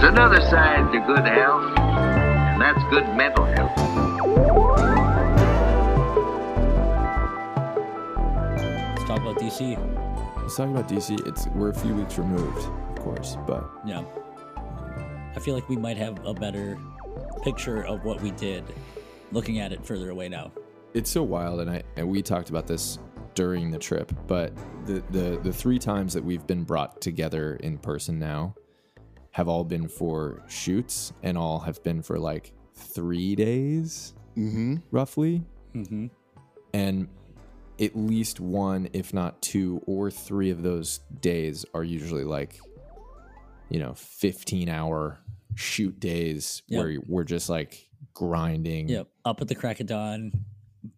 There's another side to good health, and that's good mental health. Let's talk about DC. Let's talk about DC. It's we're a few weeks removed, of course, but Yeah. I feel like we might have a better picture of what we did looking at it further away now. it's so wild and I and we talked about this during the trip, but the the the three times that we've been brought together in person now have all been for shoots and all have been for like 3 days Mm-hmm. roughly. Mm-hmm. and at least one if not two or three of those days are usually like you know 15 hour shoot days Yep. where we're just like grinding Yep. Up at the crack of dawn,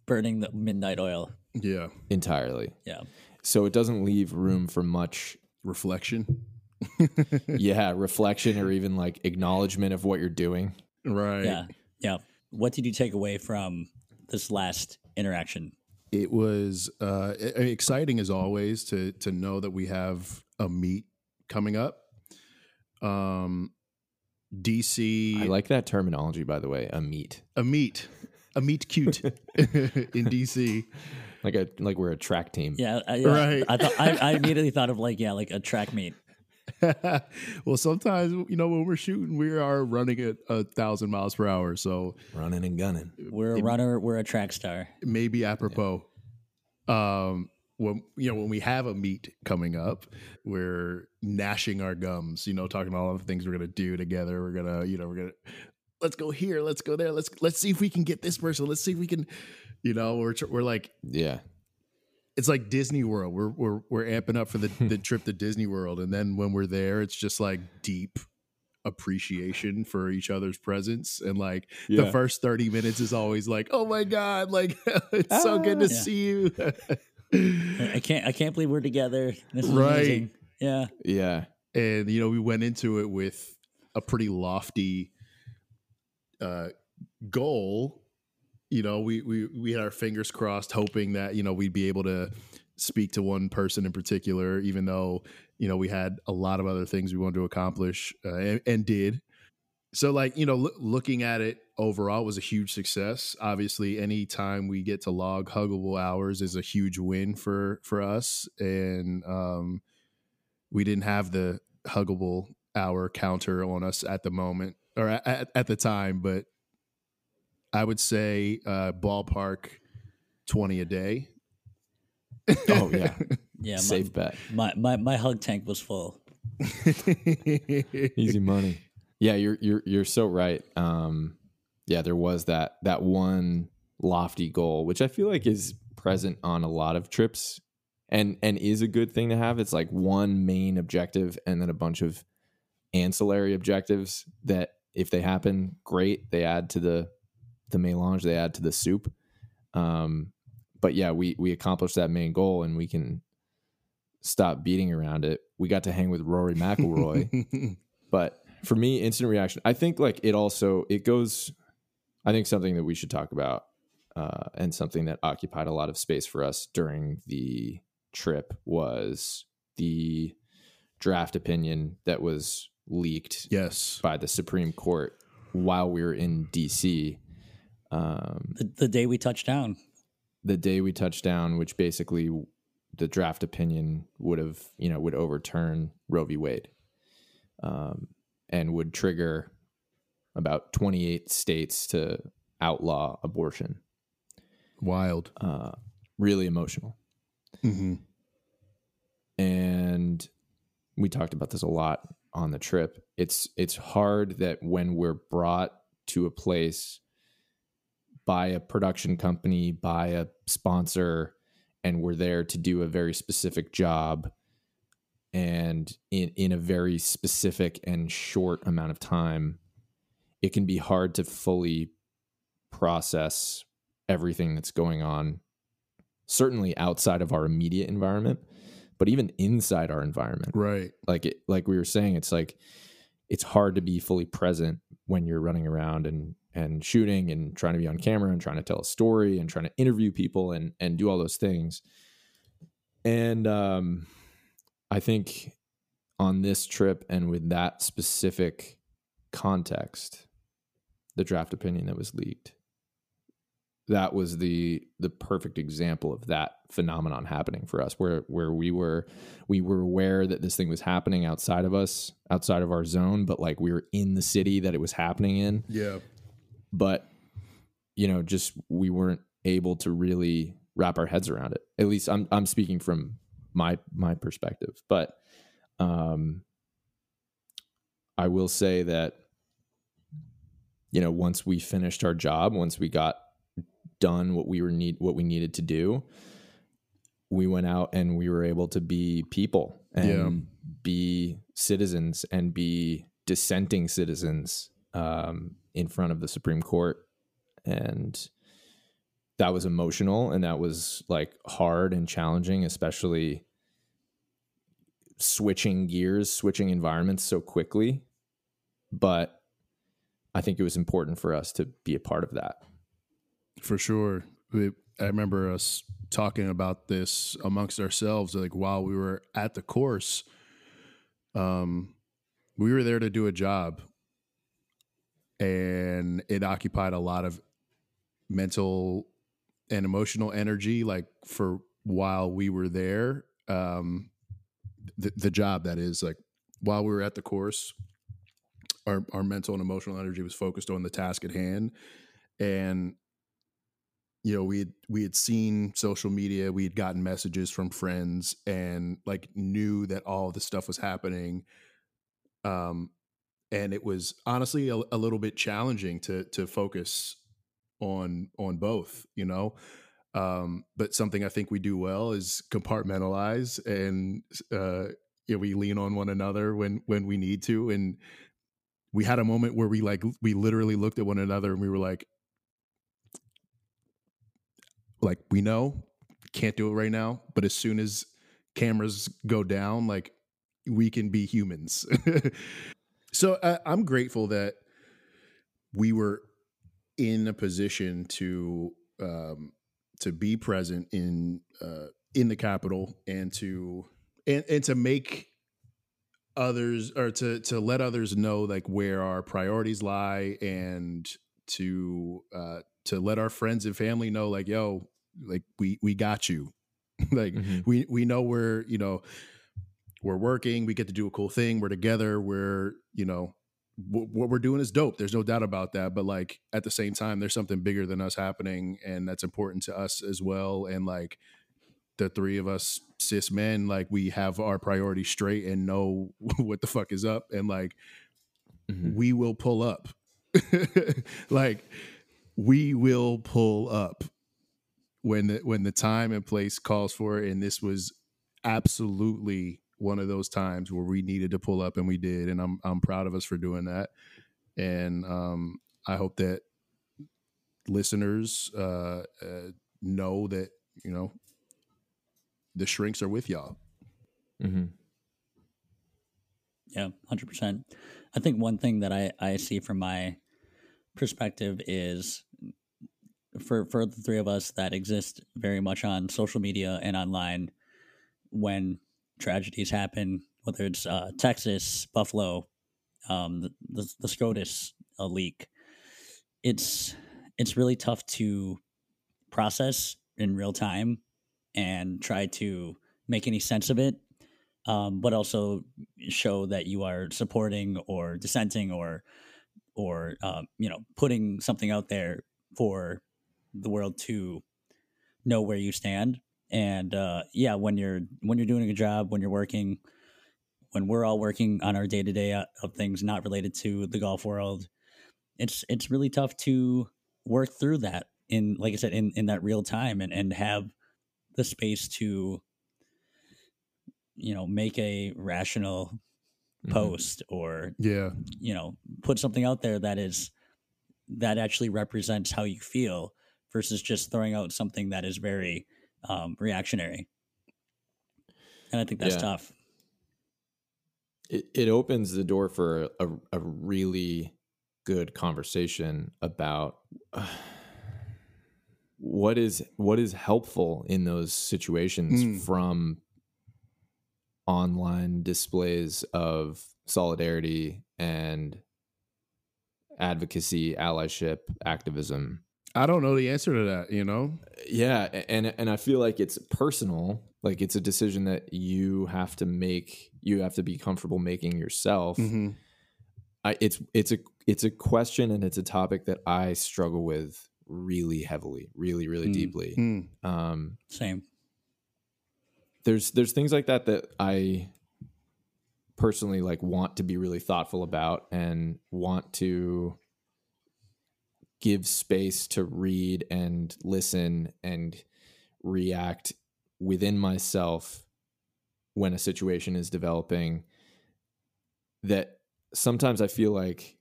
burning the midnight oil. Yeah. entirely Yeah. so it doesn't leave room for much Reflection. yeah reflection or even like acknowledgement of what you're doing Right. Yeah. Yeah. What did you take away from this last interaction? It was uh, exciting as always to to know that we have a meet coming up. Um, DC i like that terminology by the way a meet a meet, a meet cute in DC. like a like we're a track team Yeah. I, yeah, Right. I thought I, I immediately thought of like yeah, like a track meet. well, sometimes you know when we're shooting, we are running at a thousand miles per hour, so running and gunning We're a runner. We're a track star. Maybe may be apropos. Um, when you know when we have a meet coming up, we're gnashing our gums. You know, talking about all the things we're gonna do together. We're gonna, you know, we're gonna let's go here, let's go there, let's let's see if we can get this person. Let's see if we can, you know, we're we're like yeah it's like Disney World. We're we're we're amping up for the the trip to Disney World, and then when we're there, it's just like deep appreciation for each other's presence and like the first 30 minutes is always like oh my god like it's so good to Yeah. see you I can't. I can't believe we're together. This is Right. amazing. Yeah. yeah and you know we went into it with a pretty lofty uh goal you know we we we had our fingers crossed hoping that you know we'd be able to speak to one person in particular even though you know we had a lot of other things we wanted to accomplish uh, and, and did. So like you know loo- looking at it overall was a huge success. Obviously any time we get to log huggable hours is a huge win for for us and um we didn't have the huggable hour counter on us at the moment or at, at the time, but I would say uh, ballpark 20 a day. oh yeah Yeah. My, safe bet my, my my hug tank was full. easy money yeah you're you're you're so right um yeah there was that that one lofty goal which i feel like is present on a lot of trips and and is a good thing to have it's like one main objective and then a bunch of ancillary objectives that if they happen great they add to the the melange they add to the soup. Um but yeah we we accomplished that main goal and we can stop beating around it. We got to hang with rory mcilroy. But for me instant reaction i think like it also it goes i think something that we should talk about uh, and something that occupied a lot of space for us during the trip was the draft opinion that was leaked yes. by the supreme court while we were in dc um, The, the day we touched down. the day we touched down which basically the draft opinion would have you know would overturn roe v. Wade. Um, and would trigger about 28 states to outlaw abortion. Wild. uh, really emotional. Hmm and we talked about this a lot on the trip. It's it's hard that when we're brought to a place by a production company by a sponsor and we're there to do a very specific job and in in a very specific and short amount of time it can be hard to fully process everything that's going on certainly outside of our immediate environment but even inside our environment Right. like it like we were saying it's like it's hard to be fully present when you're running around and and shooting and trying to be on camera and trying to tell a story and trying to interview people and and do all those things. And um i think on this trip and with that specific context, the draft opinion that was leaked, that was the the perfect example of that phenomenon happening for us where where we were we were aware that this thing was happening outside of us outside of our zone but like we were in the city that it was happening in. Yeah. but you know just we weren't able to really wrap our heads around it. At least i'm i'm speaking from my my perspective. But um i will say that you know once we finished our job once we got done what we were need what we needed to do we went out and we were able to be people and Yeah. be citizens and be dissenting citizens um, in front of the Supreme Court. And that was emotional and that was like hard and challenging, especially switching gears, switching environments so quickly. But I think it was important for us to be a part of that. For sure. We, I remember us talking about this amongst ourselves, like while we were at the course. Um, we were there to do a job, and it occupied a lot of mental and emotional energy. Like for while we were there, um, the the job that is like while we were at the course, our our mental and emotional energy was focused on the task at hand, and you know we had we had seen social media we had gotten messages from friends and like knew that all this stuff was happening um and it was honestly a, a little bit challenging to to focus on on both you know? Um but something i think we do well is compartmentalize and uh you know, we lean on one another when when we need to and we had a moment where we like we literally looked at one another and we were like like we know can't do it right now but as soon as cameras go down like we can be humans. So uh, i'm grateful that we were in a position to um to be present in uh in the capital and to and and to make others or to to let others know like where our priorities lie and to uh to let our friends and family know like yo like we we got you like Mhm. we we know we're you know we're working we get to do a cool thing we're together we're you know w- what we're doing is dope there's no doubt about that but like at the same time there's something bigger than us happening and that's important to us as well and like the three of us cis men like we have our priorities straight and know what the fuck is up and like Mhm. we will pull up like we will pull up when the when the time and place calls for it and this was absolutely one of those times where we needed to pull up and we did and I'm I'm proud of us for doing that and um I hope that listeners uh, uh know that you know the shrinks are with y'all Mhm. Yeah, hundred percent. I think one thing that I I see from my perspective is for for the three of us that exist very much on social media and online when tragedies happen, whether it's uh, Texas, Buffalo, um, the, the the SCOTUS leak, it's it's really tough to process in real time and try to make any sense of it um, but also show that you are supporting or dissenting or or um, you know putting something out there for the world to know where you stand. And uh, yeah when you're when you're doing a job when you're working when we're all working on our day to day of things not related to the golf world it's it's really tough to work through that in like I said in in that real time and and have the space to you know make a rational Mhm. post or yeah you know put something out there that is that actually represents how you feel versus just throwing out something that is very um, reactionary and i think that's Yeah. tough it, it opens the door for a, a really good conversation about uh, what is what is helpful in those situations Mm. from online displays of solidarity and advocacy, allyship, activism. I don't know the answer to that, you know? Yeah, and and I feel like it's personal. Like it's a decision that you have to make. You have to be comfortable making yourself. Mm-hmm. I, it's it's a it's a question and it's a topic that I struggle with really heavily, really really Mm. deeply. Mm. Um, Same. There's there's things like that that I personally like want to be really thoughtful about and want to give space to read and listen and react within myself when a situation is developing that sometimes I feel like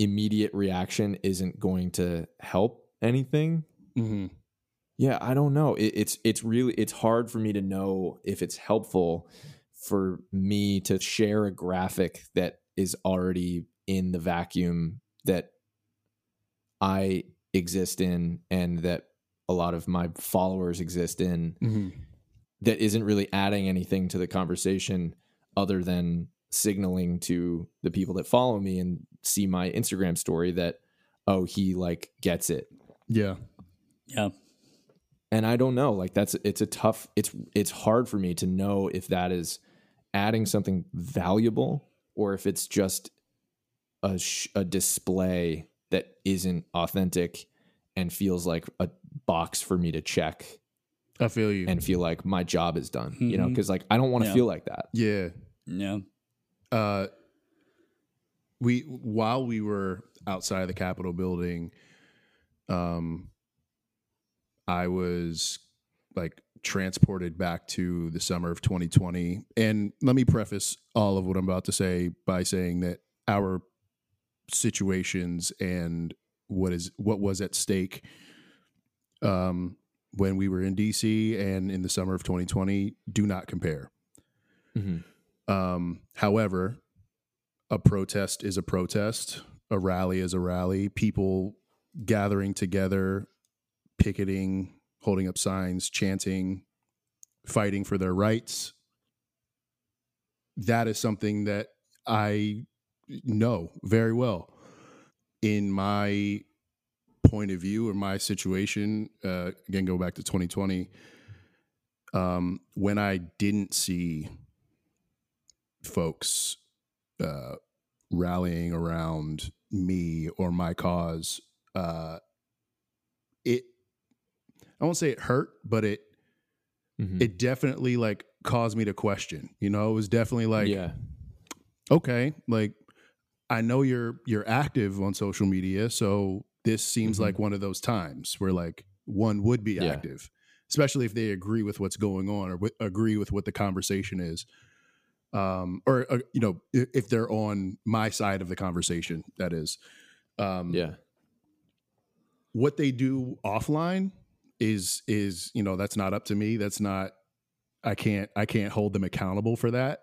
immediate reaction isn't going to help anything Mm-hmm. Yeah, I don't know. It, it's it's really it's hard for me to know if it's helpful for me to share a graphic that is already in the vacuum that I exist in and that a lot of my followers exist in Mm-hmm. that isn't really adding anything to the conversation other than signaling to the people that follow me and see my Instagram story that oh he like gets it Yeah. Yeah. And i don't know like that's it's a tough it's it's hard for me to know if that is adding something valuable or if it's just a sh- a display that isn't authentic and feels like a box for me to check I feel you. and feel like my job is done you know Mhm. because like i don't want to Yeah. feel like that yeah. Yeah. uh we while we were outside the capitol building um i was like transported back to the summer of 2020 and let me preface all of what i'm about to say by saying that our situations and what is what was at stake um when we were in dc and in the summer of 2020 do not compare Mhm. um, however, a protest is a protest, a rally is a rally. People gathering together, picketing, holding up signs, chanting, fighting for their rights. That is something that I know very well. In my point of view or my situation, uh, again, go back to 2020, um, when I didn't see folks uh, rallying around me or my cause, uh, it I won't say it hurt, but it Mhm. it definitely like caused me to question. You know, it was definitely like, yeah okay, like I know you're you're active on social media, so this seems Mhm. like one of those times where like one would be Yeah. active, especially if they agree with what's going on or w- agree with what the conversation is. Um, or uh, you know, if they're on my side of the conversation, that is. Um, yeah what they do offline is is you know that's not up to me. That's not i can't i can't hold them accountable for that.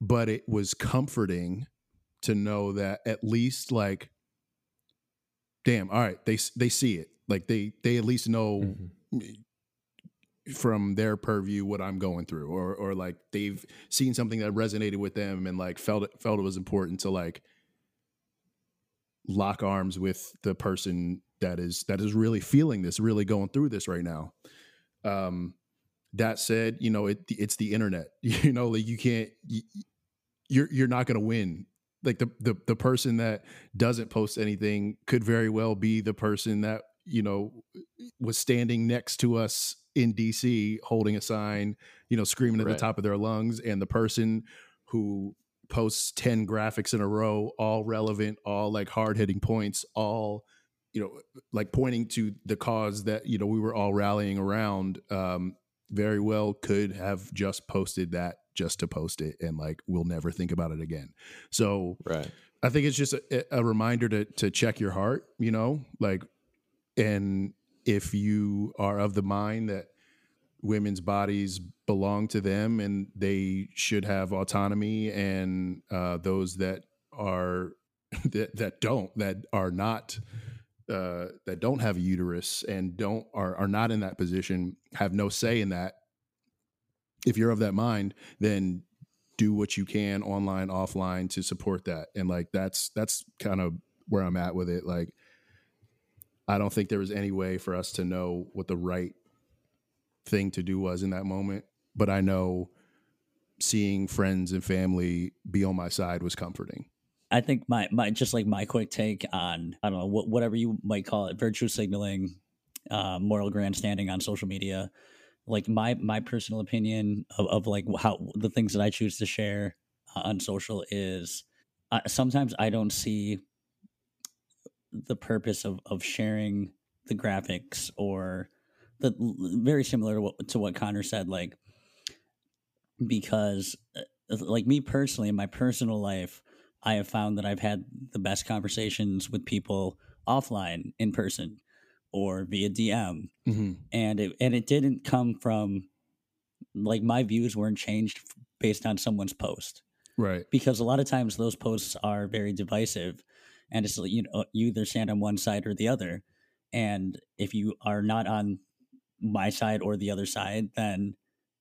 But it was comforting to know that at least like damn all right they they see it. Like they they at least know Mhm. from their purview what i'm going through or or like they've seen something that resonated with them and like felt it felt it was important to like lock arms with the person that is that is really feeling this really going through this right now um that said you know it it's the internet you know like you can't you, you're you're not going to win like the, the the person that doesn't post anything could very well be the person that you know was standing next to us in DC holding a sign you know screaming at Right. the top of their lungs and the person who posts 10 graphics in a row all relevant all like hard hitting points all you know like pointing to the cause that you know we were all rallying around um very well could have just posted that just to post it and like we'll never think about it again. So right. I think it's just a, a reminder to to check your heart, you know, like, and if you are of the mind that women's bodies belong to them and they should have autonomy, and uh, those that are that that don't that are not uh, that don't have a uterus and don't are are not in that position have no say in that. If you're of that mind, then do what you can online offline to support that and like that's that's kind of where I'm at with it. Like, I don't think there was any way for us to know what the right thing to do was in that moment. But I know seeing friends and family be on my side was comforting. I think my my just like my quick take on I don't know wh- whatever you might call it virtue signaling, uh, moral grandstanding on social media. Like my my personal opinion of, of like how the things that I choose to share on social is uh, sometimes I don't see the purpose of of sharing the graphics or the very similar to what, to what Connor said like because uh, like me personally in my personal life I have found that I've had the best conversations with people offline, in person, or via DM, Mm-hmm. and it and it didn't come from like my views weren't changed based on someone's post Right. because a lot of times those posts are very divisive, and it's like, you know you either stand on one side or the other, and if you are not on my side or the other side, then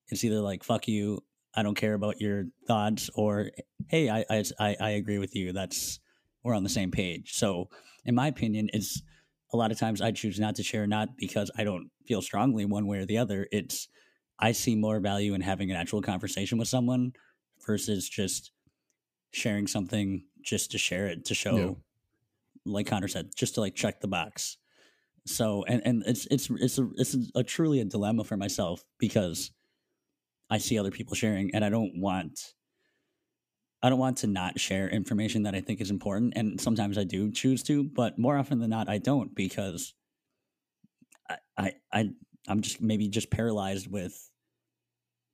it's either like fuck you, I don't care about your thoughts, or hey, I I I, agree with you. That's we're on the same page. So, in my opinion, it's a lot of times I choose not to share, not because I don't feel strongly one way or the other. It's I see more value in having an actual conversation with someone versus just sharing something just to share it to show, Yeah. like Connor said, just to like check the box. So, and and it's it's it's a, it's a truly a dilemma for myself because I see other people sharing, and I don't want. I don't want to not share information that I think is important, and sometimes I do choose to, but more often than not, I don't because I I, I I'm just maybe just paralyzed with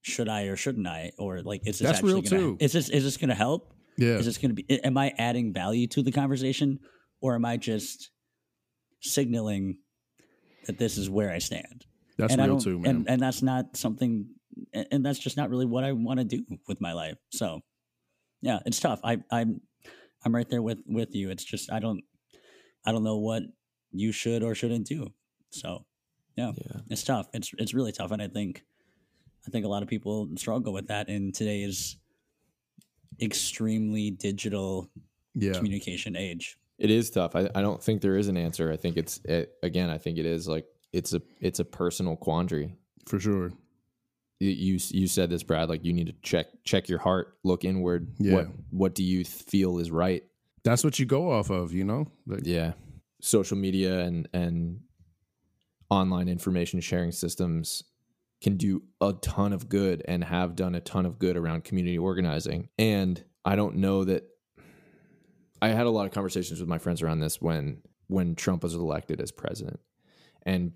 should I or shouldn't I, or like is this That's actually real gonna, too. Is this is this going to help? Yeah. Is this going to be? Am I adding value to the conversation, or am I just signaling that this is where I stand? That's and real too, man. And, and that's not something, and and that's just not really what I want to do with my life. So, yeah, it's tough. I, I'm, I'm right there with with you. It's just I don't, I don't know what you should or shouldn't do. So, yeah, Yeah. it's tough. It's it's really tough, and I think, I think a lot of people struggle with that in today's extremely digital yeah. communication age. It is tough. I, I don't think there is an answer. I think it's it, again. I think it is like it's a it's a personal quandary. For sure. You, you said this, Brad. Like you need to check check your heart, look inward. Yeah. What what do you th- feel is right? That's what you go off of, you know? Like, Yeah. Social media and and online information sharing systems can do a ton of good and have done a ton of good around community organizing. And I don't know that I had a lot of conversations with my friends around this when when Trump was elected as president. And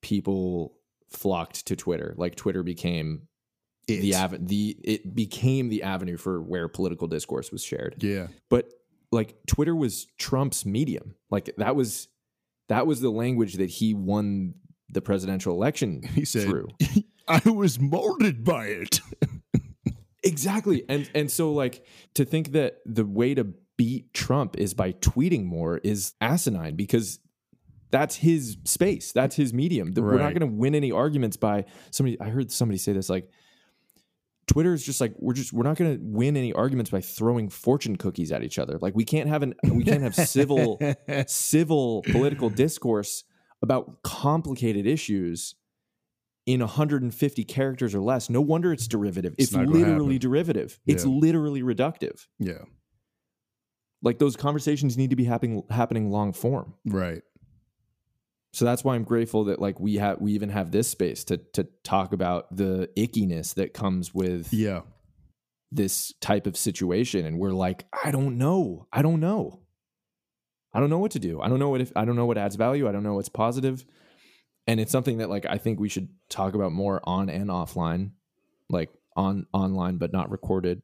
people flocked to Twitter. Like Twitter became the It. ave- the it became the avenue for where political discourse was shared Yeah. but like Twitter was Trump's medium. Like that was that was the language that he won the presidential election He said, through. I was molded by it. Exactly. And and so like to think that the way to beat Trump is by tweeting more is asinine because that's his space. That's his medium. The- We're not going to win any arguments by somebody I heard somebody say this like Twitter is just like we're just we're not going to win any arguments by throwing fortune cookies at each other. Like we can't have an we can't have civil civil political discourse about complicated issues in 150 characters or less. No wonder it's derivative. It's It's, literally derivative. It's literally reductive. yeah. Like those conversations need to be happening happening long form. Right. So that's why I'm grateful that like we have we even have this space to to talk about the ickiness that comes with Yeah. this type of situation and we're like I don't know. I don't know. I don't know what to do. I don't know what if I don't know what adds value. I don't know what's. And it's something that like I think we should talk about more on and offline. Like on online but not recorded.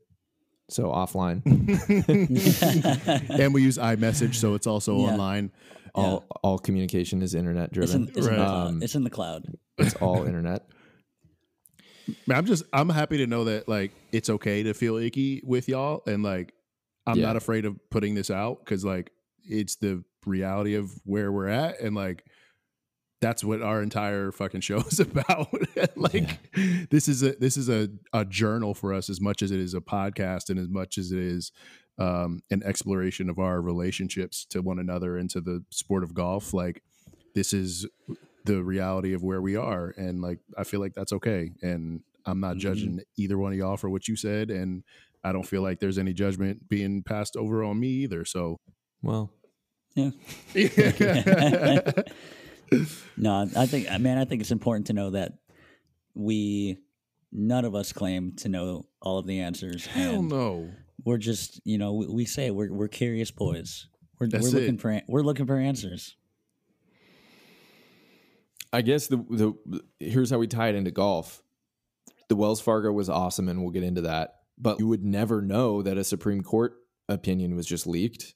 So offline. and we use iMessage, so it's also Yeah. online. All all communication is internet driven. it's, in the Right. cloud. Um, it's in the cloud. It's all internet. Man, I'm just I'm happy to know that like it's okay to feel icky with y'all, and like I'm Yeah. not afraid of putting this out because like it's the reality of where we're at, and like that's what our entire fucking show is about. like this is a this is a a journal for us as much as it is a podcast, and as much as it is um, an exploration of our relationships to one another and to the sport of golf. Like this is the reality of where we are, and like I feel like that's okay. And I'm not Mhm. judging either one of y'all for what you said, and I don't feel like there's any judgment being passed over on me either. So. Well, Yeah. No, I think, man, I think it's important to know that we, none of us claim to know all of the answers. Hell and no. We're just, you know, we, we say we're we're curious boys. We're, That's we're looking it. for we're looking for answers. I guess the the here's how we tie it into golf. The Wells Fargo was awesome, and we'll get into that. But you would never know that a Supreme Court opinion was just leaked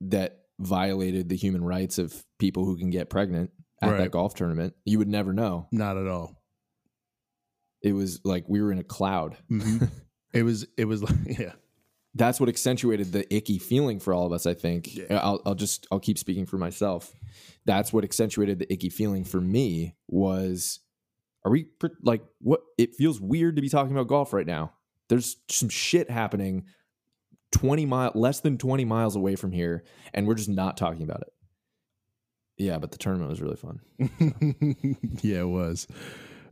that violated the human rights of people who can get pregnant at Right. that golf tournament. You would never know. Not at all. It was like we were in a cloud. Mhm. it was. It was like yeah. That's what accentuated the icky feeling for all of us. I think. Yeah. I'll, I'll just I'll keep speaking for myself. That's what accentuated the icky feeling for me was are we like what it feels weird to be talking about golf right now there's some shit happening 20 mile less than 20 miles away from here and we're just not talking about it yeah but the tournament was really fun yeah, it was.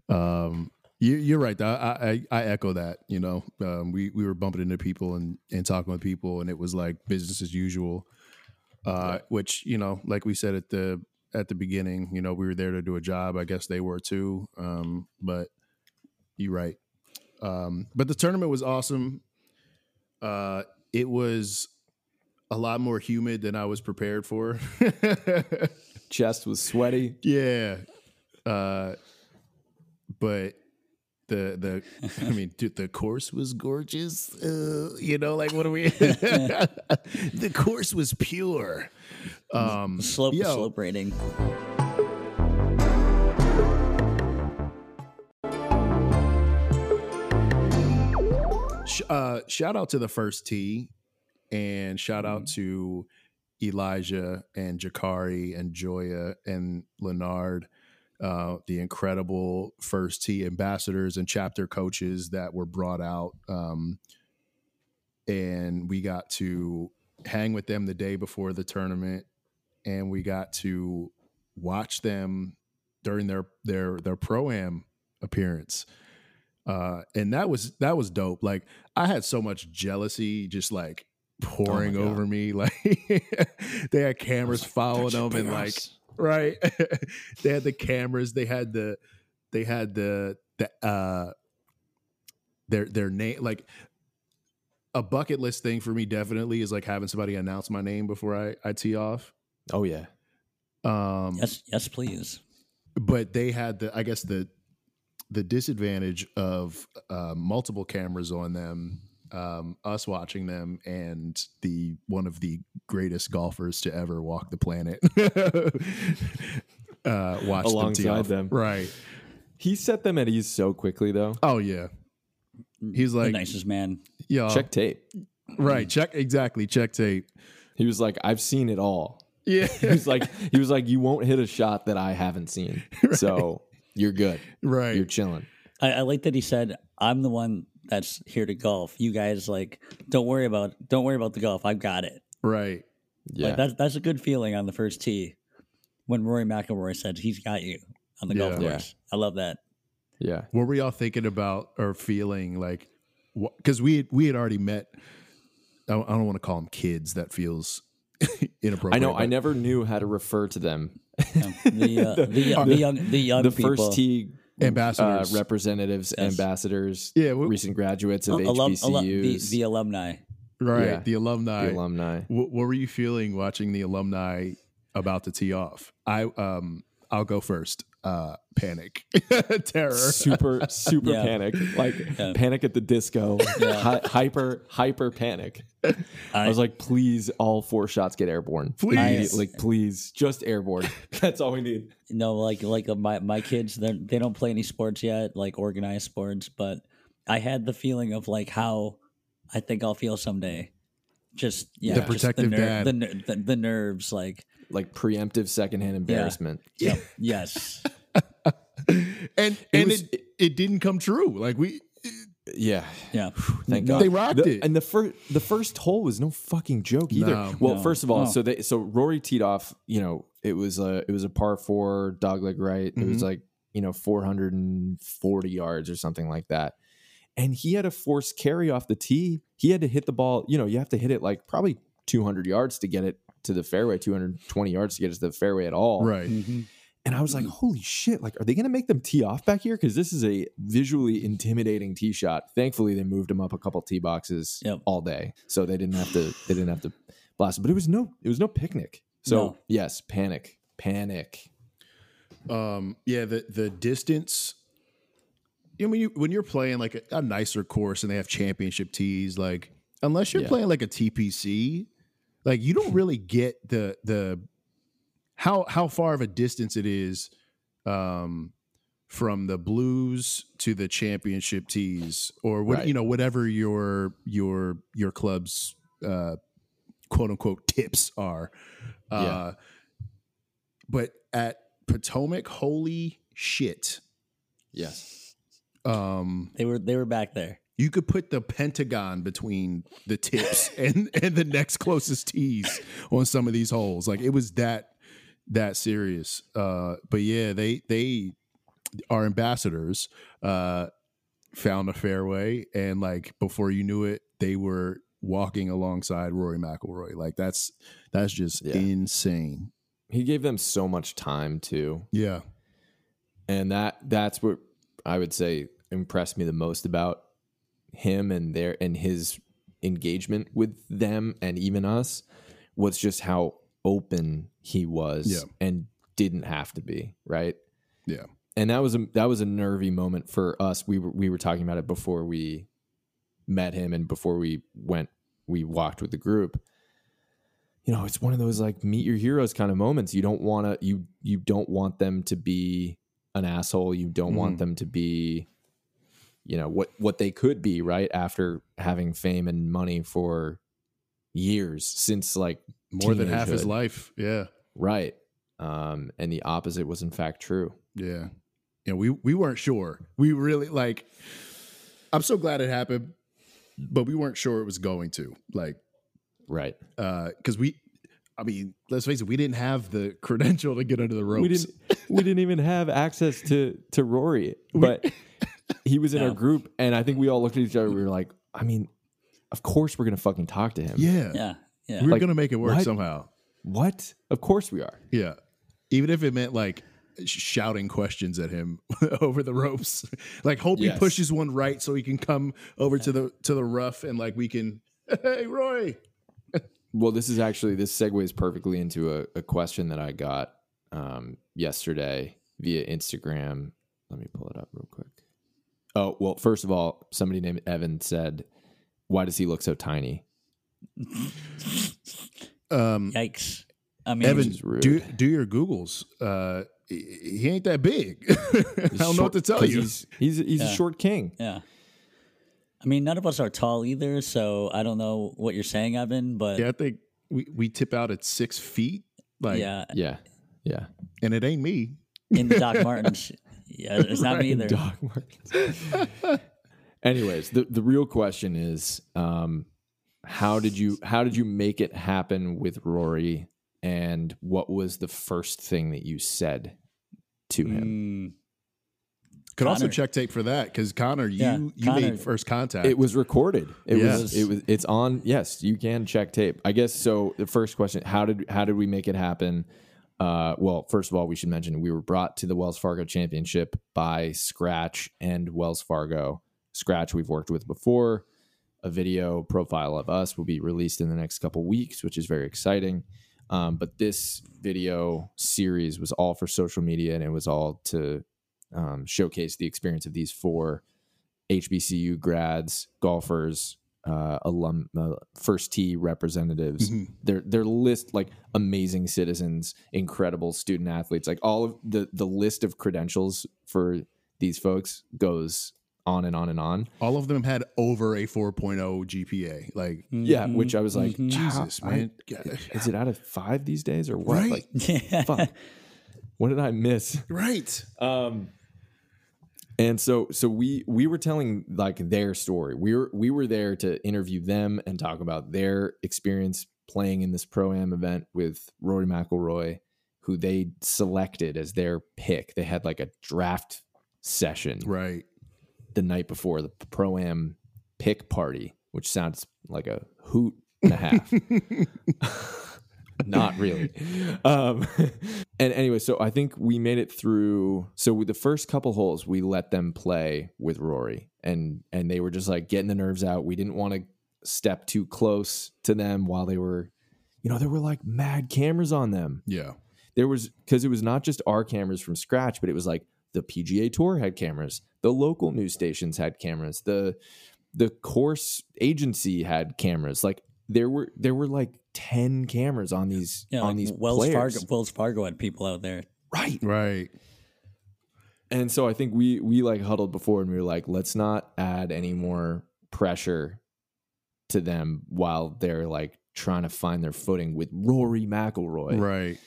Um, you, you're right. I, I I echo that. You know, um, we we were bumping into people and and talking with people, and it was like business as usual. Uh, which you know, like we said at the at the beginning, you know, we were there to do a job. I guess they were too. Um, but you're right. Um, but the tournament was awesome. Uh, it was a lot more humid than I was prepared for. chest was sweaty Yeah. Uh but the the I mean dude, the course was gorgeous. Uh, you know, like what are we The course was pure. Um Slope yo, slope rating. uh shout out to the first tee and shout out to Elijah and Jakari and Joya and Leonard, uh, the incredible first tee ambassadors and chapter coaches that were brought out. Um, and we got to hang with them the day before the tournament, and we got to watch them during their their their pro am appearance. Uh, and that was that was dope. Like I had so much jealousy just like pouring God. over me. Like they had cameras following them and like right. they had the cameras, they had the they had the the uh their their name like a bucket list thing for me definitely is like having somebody announce my name before I, I tee off. oh yeah Um Yes, yes, please. but they had the I guess the the disadvantage of uh, multiple cameras on them, um, us watching them, and the one of the greatest golfers to ever walk the planet. uh, watch Alongside off. them. right? he set them at ease so quickly though Oh yeah, He's like the like- nicest man. yeah, check tape right. Check exactly. Check tape. he was like i've seen it all Yeah, he was like he was like you won't hit a shot that i haven't seen so you're good right. you're chilling I, I like that he said, "I'm the one that's here to golf. You guys like don't worry about don't worry about the golf. I've got it." right. yeah Like that's that's a good feeling on the first tee when Rory McIlroy said he's got you on the golf Yeah. course. I love that. yeah What were y'all thinking about or feeling like? Because we had, we had already met. I don't, I don't want to call them kids. That feels inappropriate. I know. I never knew how to refer to them. The, uh, the, young- the young the young the people. first tee Ambassadors. uh, representatives, Yes. ambassadors, Yeah, we- recent graduates of Uh, alum- HBCUs, alum- the, the alumni. right. yeah. The alumni. the alumni. Wh- what were you feeling watching the alumni about to tee off? I um I'll go first. Uh, panic, terror. Super, super Yeah. panic, like Yeah. panic at the disco, Hy- hyper, hyper panic. I, was like, please, all four shots get airborne. Please. Immediate- like, please, just airborne. That's all we need. No, like like uh, my my kids, they they don't play any sports yet, like organized sports. But I had the feeling of like how I think I'll feel someday. Just yeah, The just protective ner- dad. the, ner- the the nerves, like Like preemptive secondhand embarrassment. yep, yes, and and was- it, it didn't come true. Like we Yeah, Yeah. Thank No, God They rocked The- it. And the first the first hole was no fucking joke either. No. well, No. first of all, No. so they so Rory teed off. You know, it was a it was a par four dogleg right. It was Mhm. like you know four hundred and forty yards or something like that. And he had a forced carry off the tee. He had to hit the ball. You know, you have to hit it like probably two hundred yards to get it to the fairway. Two hundred twenty yards to get it to the fairway at all. Right. Mhm. And I was like, holy shit, like, are they going to make them tee off back here? Because this is a visually intimidating tee shot. Thankfully, they moved them up a couple tee boxes Yep. all day. So they didn't have to, they didn't have to blast it. But it was no, it was no picnic. So No. yes, panic, panic. Um, yeah, the the distance. You know, when you when you're playing like a, a nicer course and they have championship tees, like unless you're Yeah. playing like a TPC, like you don't really get the the how how far of a distance it is um from the blues to the championship tees or what Right. you know whatever your your your club's uh quote unquote tips are uh Yeah. but at Potomac holy shit Yes. um They were they were back there. You could put the pentagon between the tips and and the next closest tees on some of these holes. Like it was that that serious. Uh but yeah they they our ambassadors uh found a fairway and like before you knew it they were walking alongside Rory McIlroy. Like that's that's just Yeah. insane. He gave them so much time too. yeah. And that that's what I would say impressed me the most about him and their and his engagement with them and even us was just how open he was Yeah. and didn't have to be right Yeah. and that was a that was a nervy moment for us we were we were talking about it before we met him and before we went we walked with the group you know it's one of those like meet your heroes kind of moments you don't want to you you don't want them to be an asshole you don't want Mhm. them to be you know what what they could be right after having fame and money for years since like more than half his life yeah right um and the opposite was in fact true Yeah. Yeah, we we weren't sure. We really like I'm so glad it happened, but we weren't sure it was going to. Like right uh cuz we I mean, let's face it, we didn't have the credential to get under the ropes. we didn't we didn't even have access to to Rory, but he was in our group, and I think we all looked at each other. We were like, I mean, of course we're gonna fucking talk to him. Yeah. Yeah. Yeah. We were Like, going to make it work what? somehow. What? Of course we are. Yeah. Even if it meant like sh- shouting questions at him over the ropes. like hope Yes. he pushes one right so he can come over to the to the rough and like we can hey Roy. Well, this is actually this segues perfectly into a, a question that I got um, yesterday via Instagram. Let me pull it up real quick. Oh well, first of all, somebody named Evan said, "Why does he look so tiny?" Um Yikes. I mean, Evan, do do your Googles. Uh, he he ain't that big. I don't know what to tell you. He's he's, he's a short king. yeah. I mean, none of us are tall either, so I don't know what you're saying, Evan. But Yeah, yeah, I think we, we tip out at six feet. Like, Yeah, yeah. and it ain't me. in the Doc Martens. Yeah, it's not me either. Dog Martens. Anyways, the, the real question is, um, how did you how did you make it happen with Rory, and what was the first thing that you said to him? Mm, Could also check tape for that because Connor, you Yeah, you Connor. made first contact. It was recorded. It Yeah. was it was it's on. Yes, you can check tape. I guess so. The first question: How did how did we make it happen? Uh, well, first of all, we should mention we were brought to the Wells Fargo Championship by Scratch and Wells Fargo. Scratch we've worked with before. A video profile of us will be released in the next couple weeks, which is very exciting. Um, but this video series was all for social media, and it was all to um, showcase the experience of these four HBCU grads, golfers, uh, alum, uh, first tee representatives. Mhm. Their their list like amazing citizens, incredible student athletes, like all of the the list of credentials for these folks goes on and on and on. All of them had over a 4.0 GPA. Like, Yeah, mhm, which I was like, mhm. Jesus, I- man. is it out of five these days or what? Right. Like, fuck. What did I miss? right. Um, And so so we we were telling like their story. We were we were there to interview them and talk about their experience playing in this pro am event with Rory McIlroy, who they selected as their pick. They had like a draft session Right. the night before the pro am pick party, which sounds like a hoot and a half. Not really. Um, and anyway, so I think we made it through. So with the first couple holes, we let them play with Rory, and and they were just like getting the nerves out. We didn't want to step too close to them while they were, you know, there were like mad cameras on them Yeah. there was because it was not just our cameras from scratch, but it was like the PGA Tour had cameras, the local news stations had cameras, the the course agency had cameras. Like there were there were like ten cameras on these Yeah, on like these Wells players. Fargo. Wells Fargo had people out there. right? Right. And so I think we we like huddled before and we were like, let's not add any more pressure to them while they're like trying to find their footing with Rory McIlroy. Right.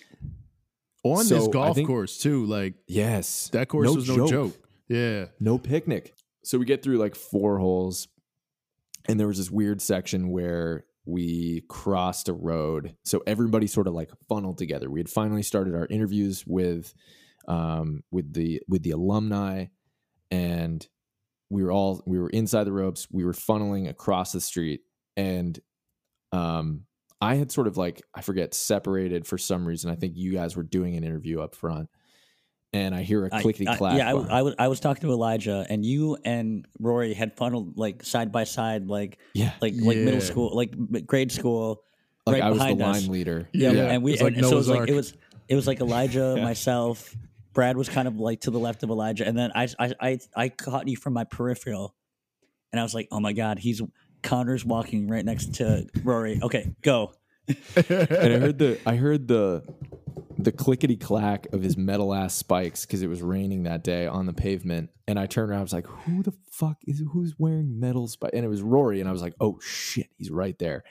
On So, this golf think- course too. Like Yes, that course No was no joke. joke. Yeah. no picnic. So we get through like four holes, and there was this weird section where we crossed a road. So everybody sort of like funneled together. We had finally started our interviews with um, with the with the alumni, and we were all we were inside the ropes. We were funneling across the street, and um, I had sort of like I forget separated for some reason. I think you guys were doing an interview up front. And I hear a clickety I- clack. yeah, I, w- I was I was talking to Elijah, and you and Rory had funneled like side by side, like yeah, like like middle school, like grade school. like right I was the behind us. line leader. Yeah, Yeah, and we it was like and, so it was Noah's like it was it was like Elijah, Yeah. myself, Brad was kind of like to the left of Elijah, and then I I I, I caught you from my peripheral, and I was like, oh my god, he's Connor's walking right next to Rory. Okay, go. and I heard the I heard the the clickety clack of his metal ass spikes because it was raining that day on the pavement. And I turned around, I was like, "Who the fuck is who's wearing metal spikes?" And it was Rory, and I was like, "Oh shit, he's right there."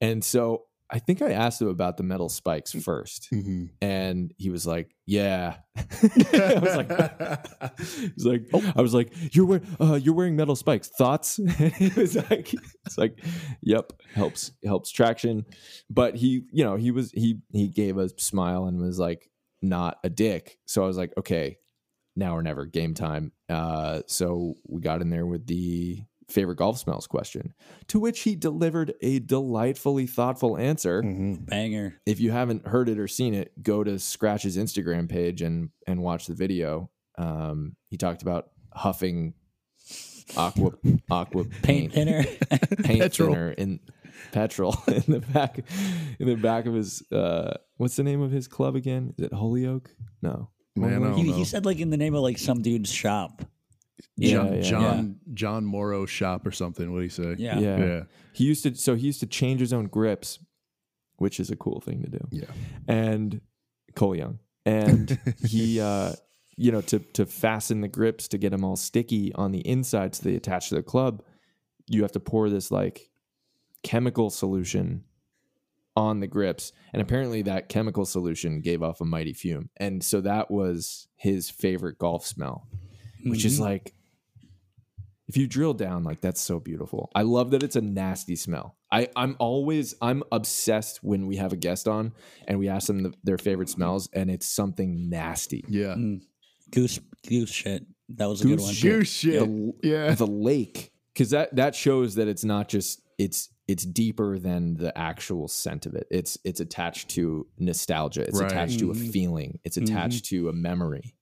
And so I think I asked him about the metal spikes first, Mhm. and he was like, "Yeah." I was like, "He's like, I was like, you're wearing uh, you're wearing metal spikes. Thoughts?" And he was like, "It's like, yep, helps helps traction." But he, you know, he was he he gave a smile and was like, not a dick. So I was like, okay, now or never, game time. Uh, so we got in there with the favorite golf smells question, to which he delivered a delightfully thoughtful answer Mhm. Banger. if you haven't heard it or seen it, go to Scratch's Instagram page and and watch the video. Um, he talked about huffing aqua aqua Paint paint thinner. paint Petrol. thinner in petrol in the back in the back of his uh what's the name of his club again? Is it Holyoke? No. Man, I Holyoke? don't he, he said like in the name of like some dude's shop. Yeah, John, yeah, John John Morrow shop or something. What do you say? Yeah. yeah. Yeah. He used to so he used to change his own grips, which is a cool thing to do. Yeah. and Cole Young. And he, uh, you know, to to fasten the grips to get them all sticky on the inside so they attach to the club, you have to pour this like chemical solution on the grips. And apparently that chemical solution gave off a mighty fume. And so that was his favorite golf smell, which is Mhm. like if you drill down, like that's so beautiful. I love that it's a nasty smell. I, I'm always I'm obsessed when we have a guest on and we ask them the, their favorite smells, and it's something nasty. Yeah. Mm. goose goose shit. That was a Goose good one. Goose shit. The, Yeah. the lake, because that that shows that it's not just it's it's deeper than the actual scent of it. It's it's attached to nostalgia. It's Right. attached to a Mhm. feeling. It's attached to a memory.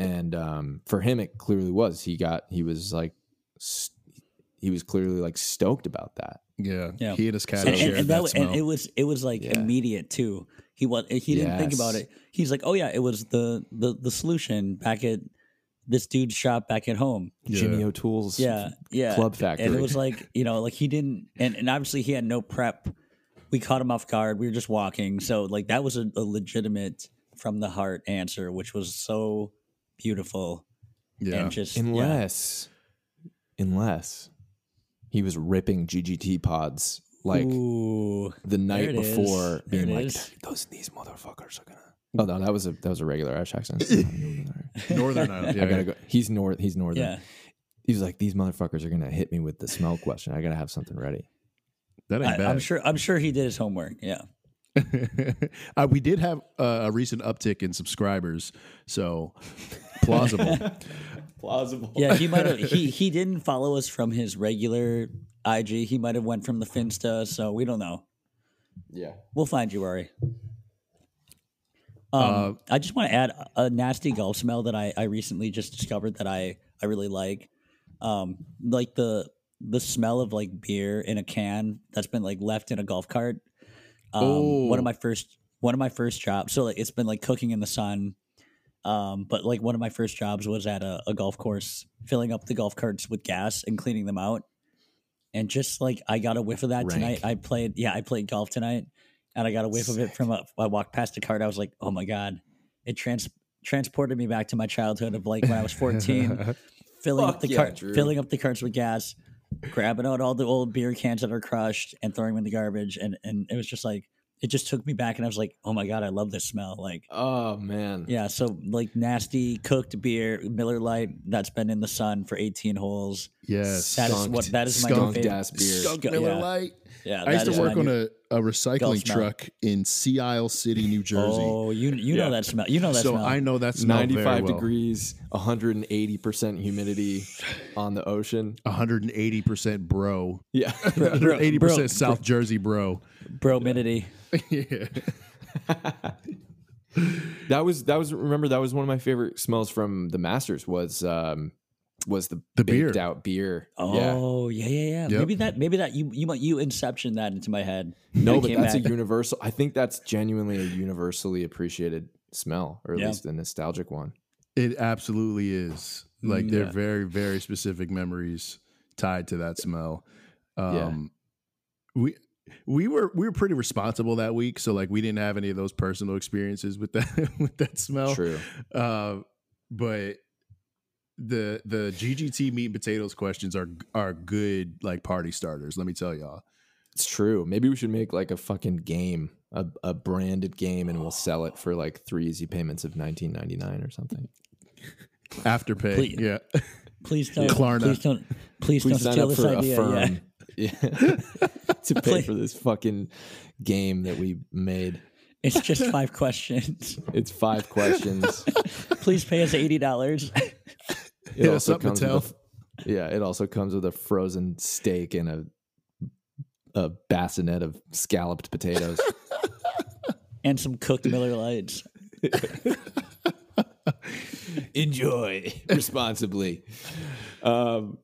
And um, for him, it clearly was. He got he was like st- he was clearly like stoked about that. Yeah. Yeah. He and his cat and, shared and, and that, that, wa- and it was it was like Yeah. immediate too. He was he didn't think about it. He's like, oh yeah, it was the the the solution back at this dude's shop back at home. Yeah. Jimmy O'Toole's Yeah, yeah. Club Factory. And it was like you know, like he didn't, and and obviously he had no prep. We caught him off guard. We were just walking, so like that was a, a legitimate from the heart answer, which was so beautiful yeah. and just yeah. unless unless he was ripping GGT pods like Ooh, the night before, There being like, is. "Those these motherfuckers are gonna Oh no, that was a that was a regular Irish accent. Northern Ireland. Yeah, I gotta go. He's north. He's northern. Yeah. He's like these motherfuckers are gonna hit me with the smell question. I gotta have something ready. that ain't I, bad. I'm sure. I'm sure he did his homework. Yeah. uh, we did have uh, a recent uptick in subscribers, so plausible. Plausible. Yeah. He might have. he he didn't follow us from his regular IG. He might have went from the Finsta. So we don't know. Yeah. We'll find you, Rory. Um, I just want to add a nasty golf smell that I, I recently just discovered that I, I really like. Um, like the the smell of like beer in a can that's been like left in a golf cart. Um, one Oh. of my first one of my first jobs. So like it's been like cooking in the sun. Um, but like one of my first jobs was at a, a golf course, filling up the golf carts with gas and cleaning them out. And just like I got a whiff of that Rank. tonight. I played, yeah, I played golf tonight, and I got a whiff of it from a. I walked past a cart. I was like, oh my god, it trans transported me back to my childhood of like when I was fourteen, filling up the yeah, cart, Drew. filling up the carts with gas, grabbing out all the old beer cans that are crushed and throwing them in the garbage, and and it was just like it just took me back, and I was like, oh my god, I love this smell, like. Oh man. Yeah, so like nasty cooked beer, Miller Lite, that's been in the sun for 18 holes. yes, That is Skunked- what that is my favorite. ass beer. Skunk Miller yeah. Lite. Yeah, I used to work on a, a recycling truck in Sea Isle City, New Jersey. Oh, you you Yeah. know that smell. You know that so smell. I know that smell very 95 well. degrees, 180% humidity on the ocean. 180% bro. Yeah. 180% bro- South Jersey bro. Bromidity. yeah. that was that was remember that was one of my favorite smells from the Masters was um was the The baked beer. out beer. Oh yeah, yeah, yeah. Yep. Maybe that maybe that you you might you inception that into my head. No, but that's back. a universal. I think that's genuinely a universally appreciated smell, or at Yeah. least a nostalgic one. It absolutely is. Like Mm, there are very, very specific memories tied to that smell. Um we we were we were pretty responsible that week, so like we didn't have any of those personal experiences with that with that smell. True. Uh, but the the GGT meat and potatoes questions are are good like party starters. Let me tell y'all. It's true. Maybe we should make like a fucking game, a, a branded game, and we'll sell it for like three easy payments of nineteen ninety nine or something. Afterpay, Please. yeah. Please don't. Klarna. Please don't. Please, Please don't sign steal this for idea. Yeah. Yeah. to pay Please. for this fucking game that we made. It's just five questions. It's five questions. Please pay us eighty dollars. It Hit us also comes with a, yeah, it also comes with a frozen steak and a a bassinet of scalloped potatoes. and some cooked Miller Lites. Enjoy responsibly. Um,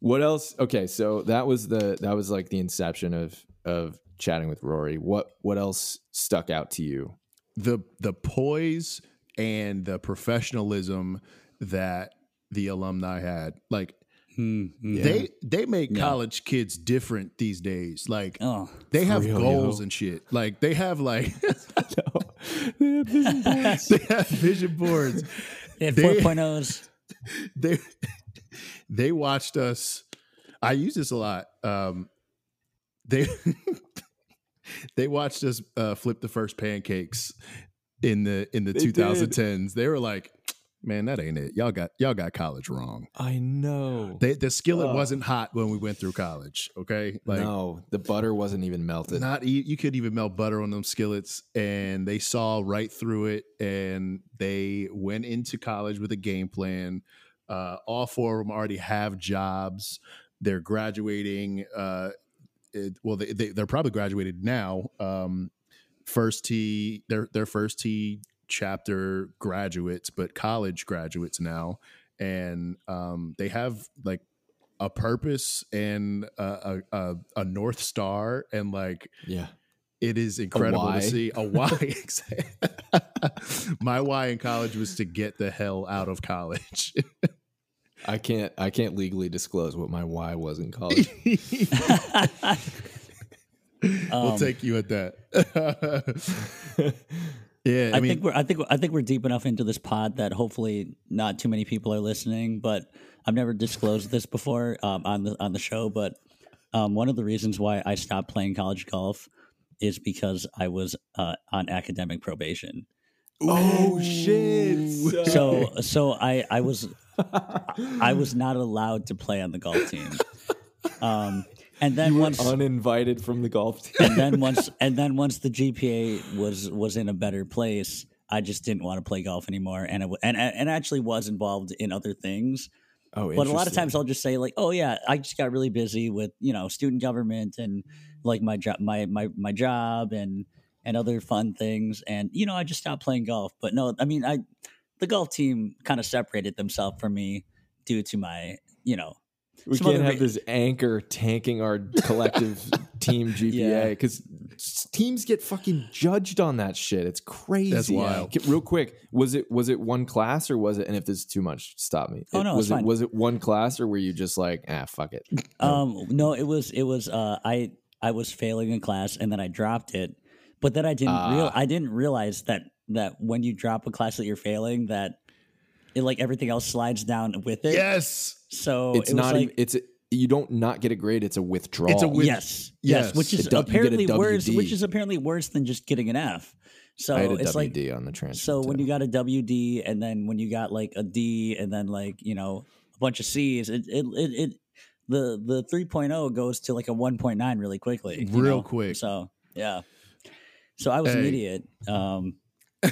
what else? Okay, so that was the that was like the inception of of chatting with Rory. What what else stuck out to you? the the poise and the professionalism that the alumni had. Like they they make college kids different these days. Like Oh, they have real, goals yo. and shit. Like they have like They have vision boards. they have vision boards. they had They- 4.0s. they they watched us. I use this a lot. Um, they they watched us uh, flip the first pancakes in the in the They did. 2010s. They were like, "Man, that ain't it. Y'all got y'all got college wrong. I know. They, the skillet Oh. wasn't hot when we went through college. Okay, like." no, the butter wasn't even melted. Not e- you could even melt butter on them skillets, and they saw right through it, and they went into college with a game plan. Uh, all four of them already have jobs. They're graduating. Uh, it, well, they, they they're probably graduated now. Um, first Tee, their their first Tee chapter graduates, but college graduates now, and um, they have like a purpose and a, a, a, a north star and like yeah. it is incredible to see. A why my why in college was to get the hell out of college. I can't I can't legally disclose what my why was in college. we'll Um, take you at that yeah i, I, mean think we're I think I think we're deep enough into this pod that hopefully not too many people are listening. But I've never disclosed this before um, on the on the show. But um, one of the reasons why I stopped playing college golf is because I was uh, on academic probation. Oh shit! So so I I was I was not allowed to play on the golf team. Um, and then once uninvited from the golf team. and then once and then once the GPA was was in a better place, I just didn't want to play golf anymore, and it and and actually was involved in other things. Oh, But a lot of times I'll just say like, oh yeah, I just got really busy with you know student government and like my job, my my my job and and other fun things, and you know I just stopped playing golf. But no, I mean I the golf team kind of separated themselves from me due to my you know we some can't have re- this anchor tanking our collective team GPA Yeah. because teams get fucking judged on that shit. It's crazy. That's wild. Real quick, was it was it one class or was it? And if this is too much, stop me. Oh, It- no, was it's it fine. was it one class or were you just like ah fuck it? Um, no, it was it was uh, I I was failing in class and then I dropped it, but then I didn't real Ah. I didn't realize that that when you drop a class that you're failing that it like everything else slides down with it. Yes. So it's it not. like it's you don't not get a grade. It's a withdrawal. It's a with- yes, yes. yes, which is A du- you get a apparently worse. Which is apparently worse than just getting an F. So I had a it's like WD on the transcript. so when you got a WD and then when you got like a D and then like you know a bunch of C's, it it it, it the the 3.0 goes to like a 1.9 really quickly, Real know? quick. So yeah, so I was an idiot, um,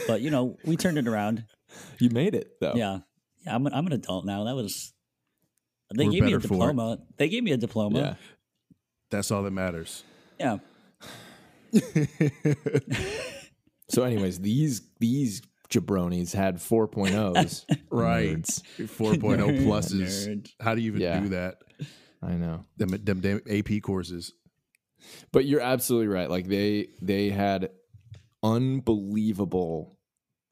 but you know we turned it around. you made it though. Yeah, yeah, I'm an, I'm an adult now. That was they We're gave me a better for it. diploma. They gave me a diploma. yeah. That's all that matters. yeah. So, anyways, these these jabronis had 4.0s. right. Nerds. 4.0 pluses. Nerd. How do you even Yeah. do that? I know. Them, them damn AP courses. But you're absolutely right. Like they they had unbelievable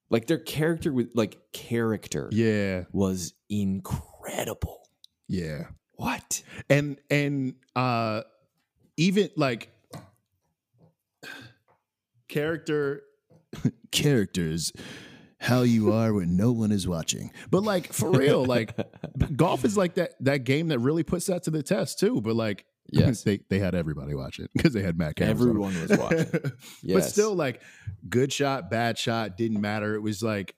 like their character with like character Yeah. was incredible. Yeah. What? and and uh even like character characters how you are when no one is watching but like for real like golf is like that that game that really puts that to the test too but like Yes. they they had everybody watch it because they had Matt. Everyone was watching. yes. but still like good shot bad shot didn't matter it was like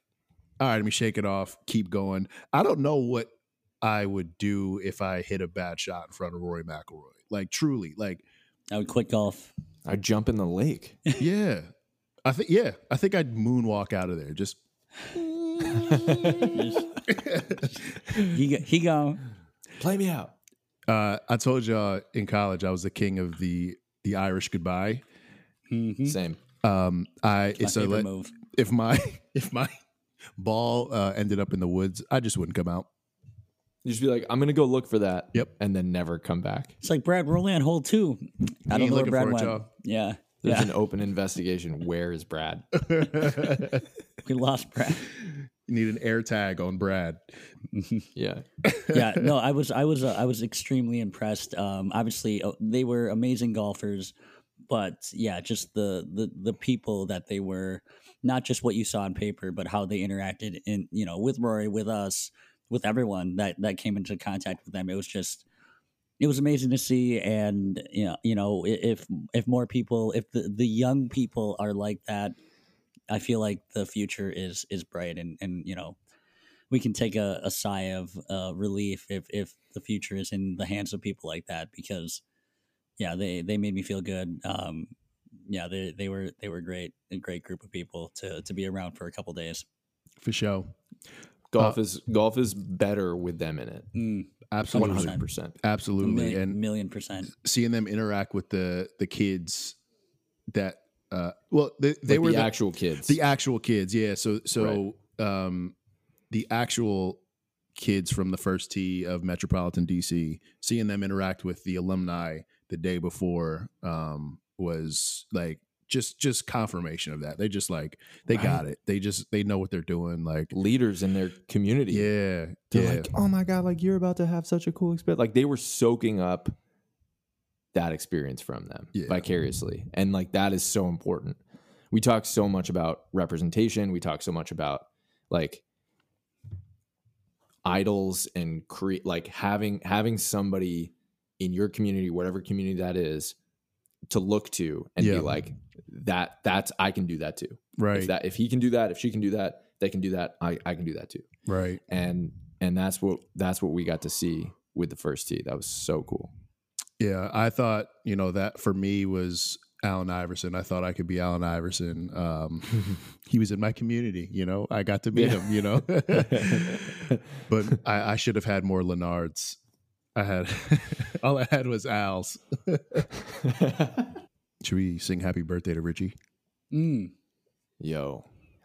all right let me shake it off keep going i don't know what i would do if i hit a bad shot in front of rory mcilroy like truly like I would quit golf. I'd jump in the lake. yeah i think yeah i think i'd moonwalk out of there just He go- he go. Play me out. uh i told y'all in college i was the king of the the irish goodbye Mhm. Same. um i My so let, move. if my if my ball uh ended up in the woods i just wouldn't come out You just be like, I'm gonna go look for that. Yep. And then never come back. It's like Brad, we're only on hold two. I ain't don't know where looking Brad for it, went. y'all. Yeah, There's yeah. an open investigation. Where is Brad? we lost Brad. You need an air tag on Brad. Yeah. yeah, no, I was, I was, uh, I was extremely impressed. Um, obviously, uh, they were amazing golfers, but yeah, just the the the people that they were, not just what you saw on paper, but how they interacted in, you know, with Rory, with us, with everyone that that came into contact with them. It was just, it was amazing to see, and you know, you know, if if more people, if the the young people are like that, I feel like the future is is bright, and and you know, we can take a, a sigh of uh, relief if if the future is in the hands of people like that because yeah they they made me feel good um yeah they they were they were great a great group of people to to be around for a couple days For sure. Golf is golf is better with them in it. mm, Absolutely. 100%. percent. a Absolutely. million, And million percent seeing them interact with the the kids that uh well they, they They were the, the, actual kids. the actual kids, yeah. So so um the actual kids from the first tee of Metropolitan DC, seeing them interact with the alumni the day before um was like just just confirmation of that. They just like they got it. They just they know what they're doing. Like leaders in their community. yeah, They're yeah. like, oh my God, like you're about to have such a cool experience. Like they were soaking up that experience from them Yeah. vicariously. And like that is so important. We talk so much about representation. We talk so much about like idols and create like having having somebody in your community, whatever community that is, to look to and Yeah. be like that that's I can do that too. Right. If that if he can do that, if she can do that, they can do that, I, I can do that too. right. And and that's what that's what we got to see with the first tee. That was so cool. Yeah, I thought you know that for me was Allen Iverson. I thought I could be Allen Iverson. Um, he was in my community. You know, I got to meet Yeah. him. You know, but I, I should have had more Lenards. I had all I had was Al's. Should we sing Happy Birthday to Richie? Mm. Yo,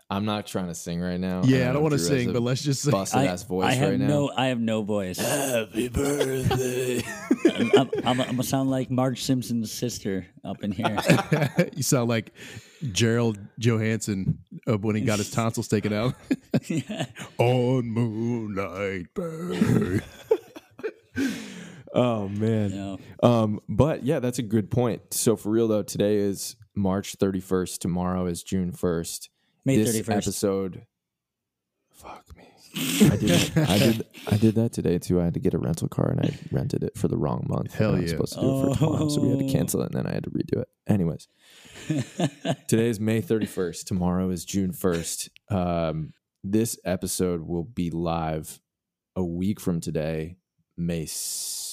I'm not trying to sing right now. Yeah, I know don't want to sing, but let's just sing. busted I, ass voice I have right now. no, I have no voice. Happy birthday. I'm, I'm, I'm, I'm gonna sound like Marge Simpson's sister up in here. you sound like Gerald Johansson uh, when he got his tonsils taken out on Moonlight Bay. oh man. No. Um, but yeah, that's a good point. So for real though, today is March 31st. Tomorrow is June 1st. May this 31st. episode. Fuck me. I did. That, I did. I did that today too. I had to get a rental car and I rented it for the wrong month. Hell and I was yeah. supposed to do it for tomorrow, so we had to Oh. cancel it and then I had to redo it. Anyways, today is May 31st. Tomorrow is June 1st. Um, this episode will be live a week from today, May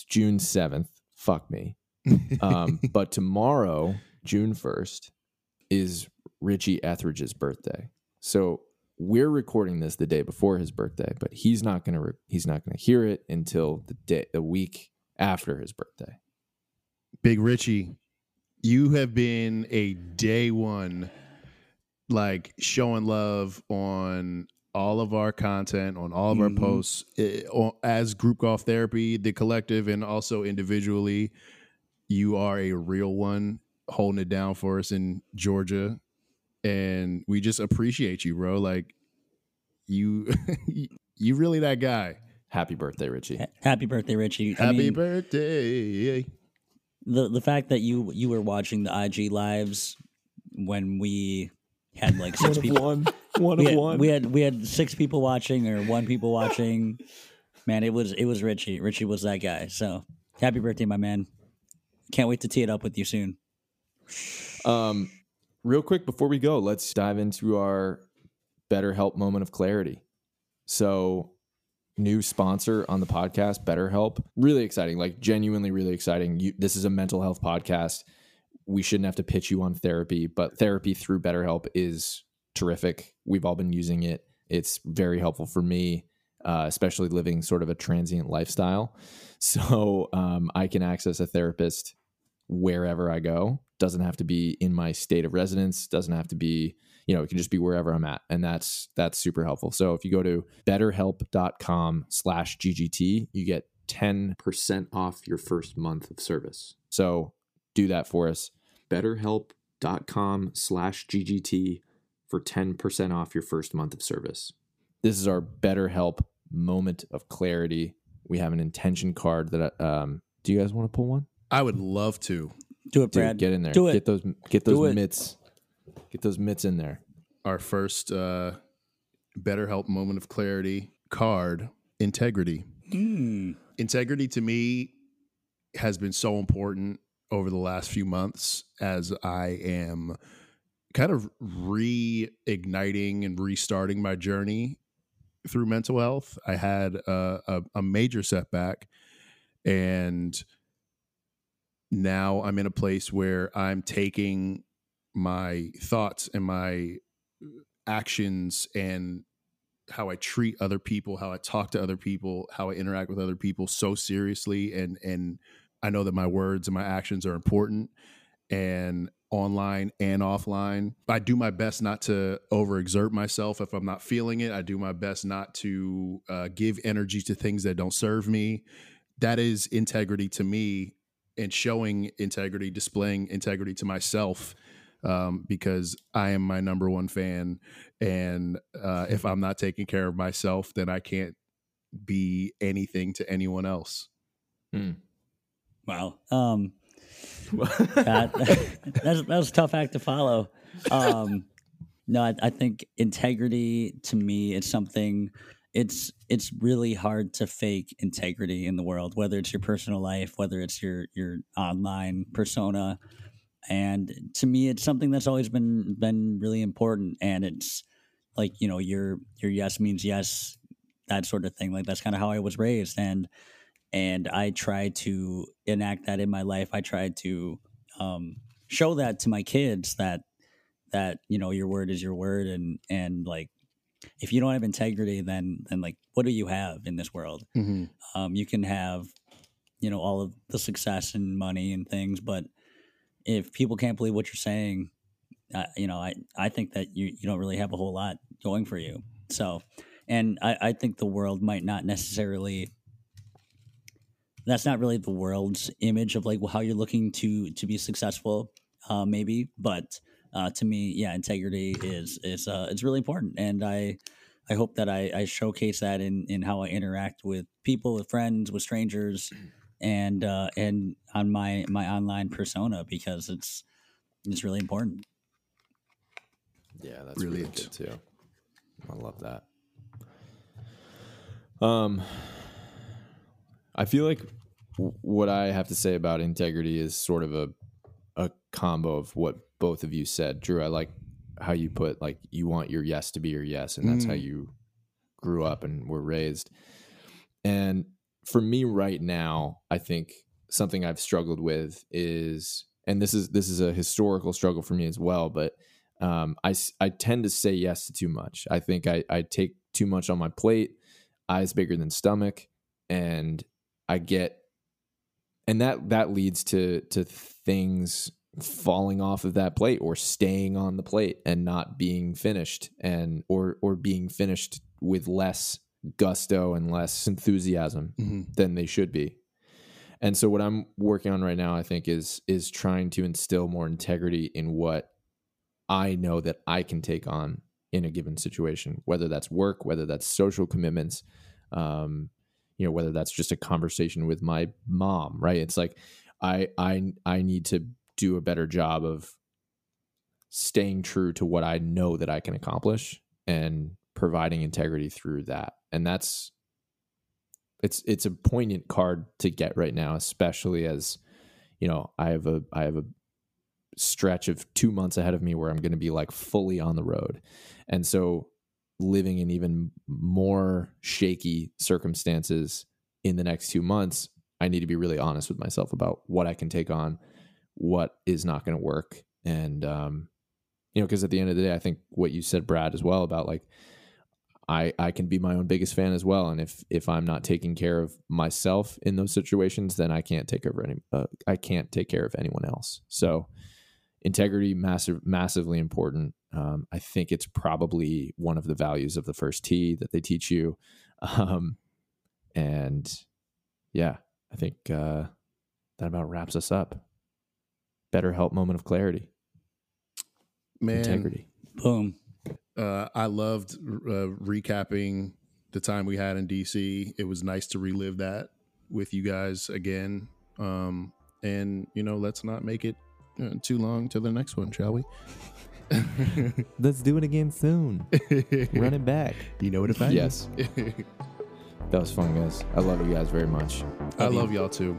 June 7th. Fuck me. Um, but tomorrow, June 1st, is Richie Etheridge's birthday. So we're recording this the day before his birthday, but he's not gonna re- he's not gonna hear it until the day the week after his birthday. Big Richie, you have been a day one, like showing love on all of our content, on all of Mhm. our posts, on- as Group Golf Therapy, the collective, and also individually. You are a real one, holding it down for us in Georgia, and we just appreciate you, bro. Like you, you really that guy. Happy birthday, Richie. Happy birthday, Richie. I Happy mean, birthday. the the fact that you you were watching the IG lives when we had like six people. one. One We had, we had we had six people watching or one people watching. Man, it was it was Richie. Richie was that guy. So happy birthday, my man. Can't wait to tee it up with you soon. Um, real quick before we go, let's dive into our BetterHelp moment of clarity. So, new sponsor on the podcast, BetterHelp. Really exciting, like genuinely really exciting. You, this is a mental health podcast. We shouldn't have to pitch you on therapy, but therapy through BetterHelp is terrific. We've all been using it. It's very helpful for me, uh, especially living sort of a transient lifestyle. So um, I can access a therapist wherever I go. Doesn't have to be in my state of residence. Doesn't have to be, you know, it can just be wherever I'm at. And that's that's super helpful. So if you go to betterhelp.com slash GGT, you get 10% off your first month of service. So do that for us. Betterhelp.com slash GGT for 10% off your first month of service. This is our BetterHelp moment of clarity. We have an intention card that, um, do you guys want to pull one? I would love to. Do it, Dude, Brad. get in there. Do it. Get those get those it. mitts. Get those mitts in there. our first uh, BetterHelp moment of clarity card integrity. Mm. Integrity to me has been so important over the last few months as I am kind of reigniting and restarting my journey through mental health. I had a, a, a major setback and now I'm in a place where I'm taking my thoughts and my actions and how I treat other people, how I talk to other people, how I interact with other people so seriously and and I know that my words and my actions are important and online and offline. I do my best not to overexert myself if I'm not feeling it. I do my best not to uh, give energy to things that don't serve me. That is integrity to me and showing integrity, displaying integrity to myself um, because I am my number one fan. And uh, if I'm not taking care of myself, then I can't be anything to anyone else. Wow. Um, that, that was a tough act to follow. Um, no, I, I think integrity to me is something. It's it's really hard to fake integrity in the world, whether it's your personal life, whether it's your your online persona. and to me, it's something that's always been been really important. And it's like you know, your your yes means yes, that sort of thing. Like that's kind of how I was raised, and and I try to enact that in my life. I try to um, show that to my kids that that you know your word is your word, and and like if you don't have integrity, then then like what do you have in this world? Mm-hmm. Um, you can have you know all of the success and money and things, but if people can't believe what you're saying, uh, you know, I I think that you you don't really have a whole lot going for you. So, and I I think the world might not necessarily. That's not really the world's image of like how you're looking to to be successful, uh, maybe. But uh, to me, yeah, integrity is is uh, it's really important, and I I hope that I, I showcase that in in how I interact with people, with friends, with strangers, and uh, and on my my online persona because it's it's really important. Yeah, that's really Brilliant. good too. I love that. Um, I feel like w- what I have to say about integrity is sort of a a combo of what both of you said. Drew, I like how you put like you want your yes to be your yes, and that's how Mm. you grew up and were raised. And for me right now, I think something I've struggled with is, and this is this is a historical struggle for me as well, but um, I tend to say yes to too much. I think I I take too much on my plate, eyes bigger than stomach, and I get, and that that leads to to things falling off of that plate or staying on the plate and not being finished and or or being finished with less gusto and less enthusiasm Mm-hmm. than they should be. And so what I'm working on right now I think is is trying to instill more integrity in what I know that I can take on in a given situation, whether that's work, whether that's social commitments, um, you know, whether that's just a conversation with my mom, right? It's like I I I need to do a better job of staying true to what I know that I can accomplish and providing integrity through that. And that's it's it's a poignant card to get right now, especially as you know, I have a I have a stretch of 2 months ahead of me where I'm going to be like fully on the road. And so living in even more shaky circumstances in the next 2 months, I need to be really honest with myself about what I can take on, what is not going to work and um you know because at the end of the day i think what you said brad as well about like i i can be my own biggest fan as well and if if i'm not taking care of myself in those situations then i can't take over any uh, i can't take care of anyone else. So integrity massive massively important um, i think it's probably one of the values of the first tee that they teach you um, and yeah i think uh, that about wraps us up BetterHelp moment of clarity Man, integrity Boom. uh, I loved uh, recapping the time we had in DC. It was nice to relive that with you guys again. Um, and you know, let's not make it uh, too long to the next one, shall we? let's do it again soon run it back You know what to find. yes that was fun guys i love you guys very much I you. love y'all too.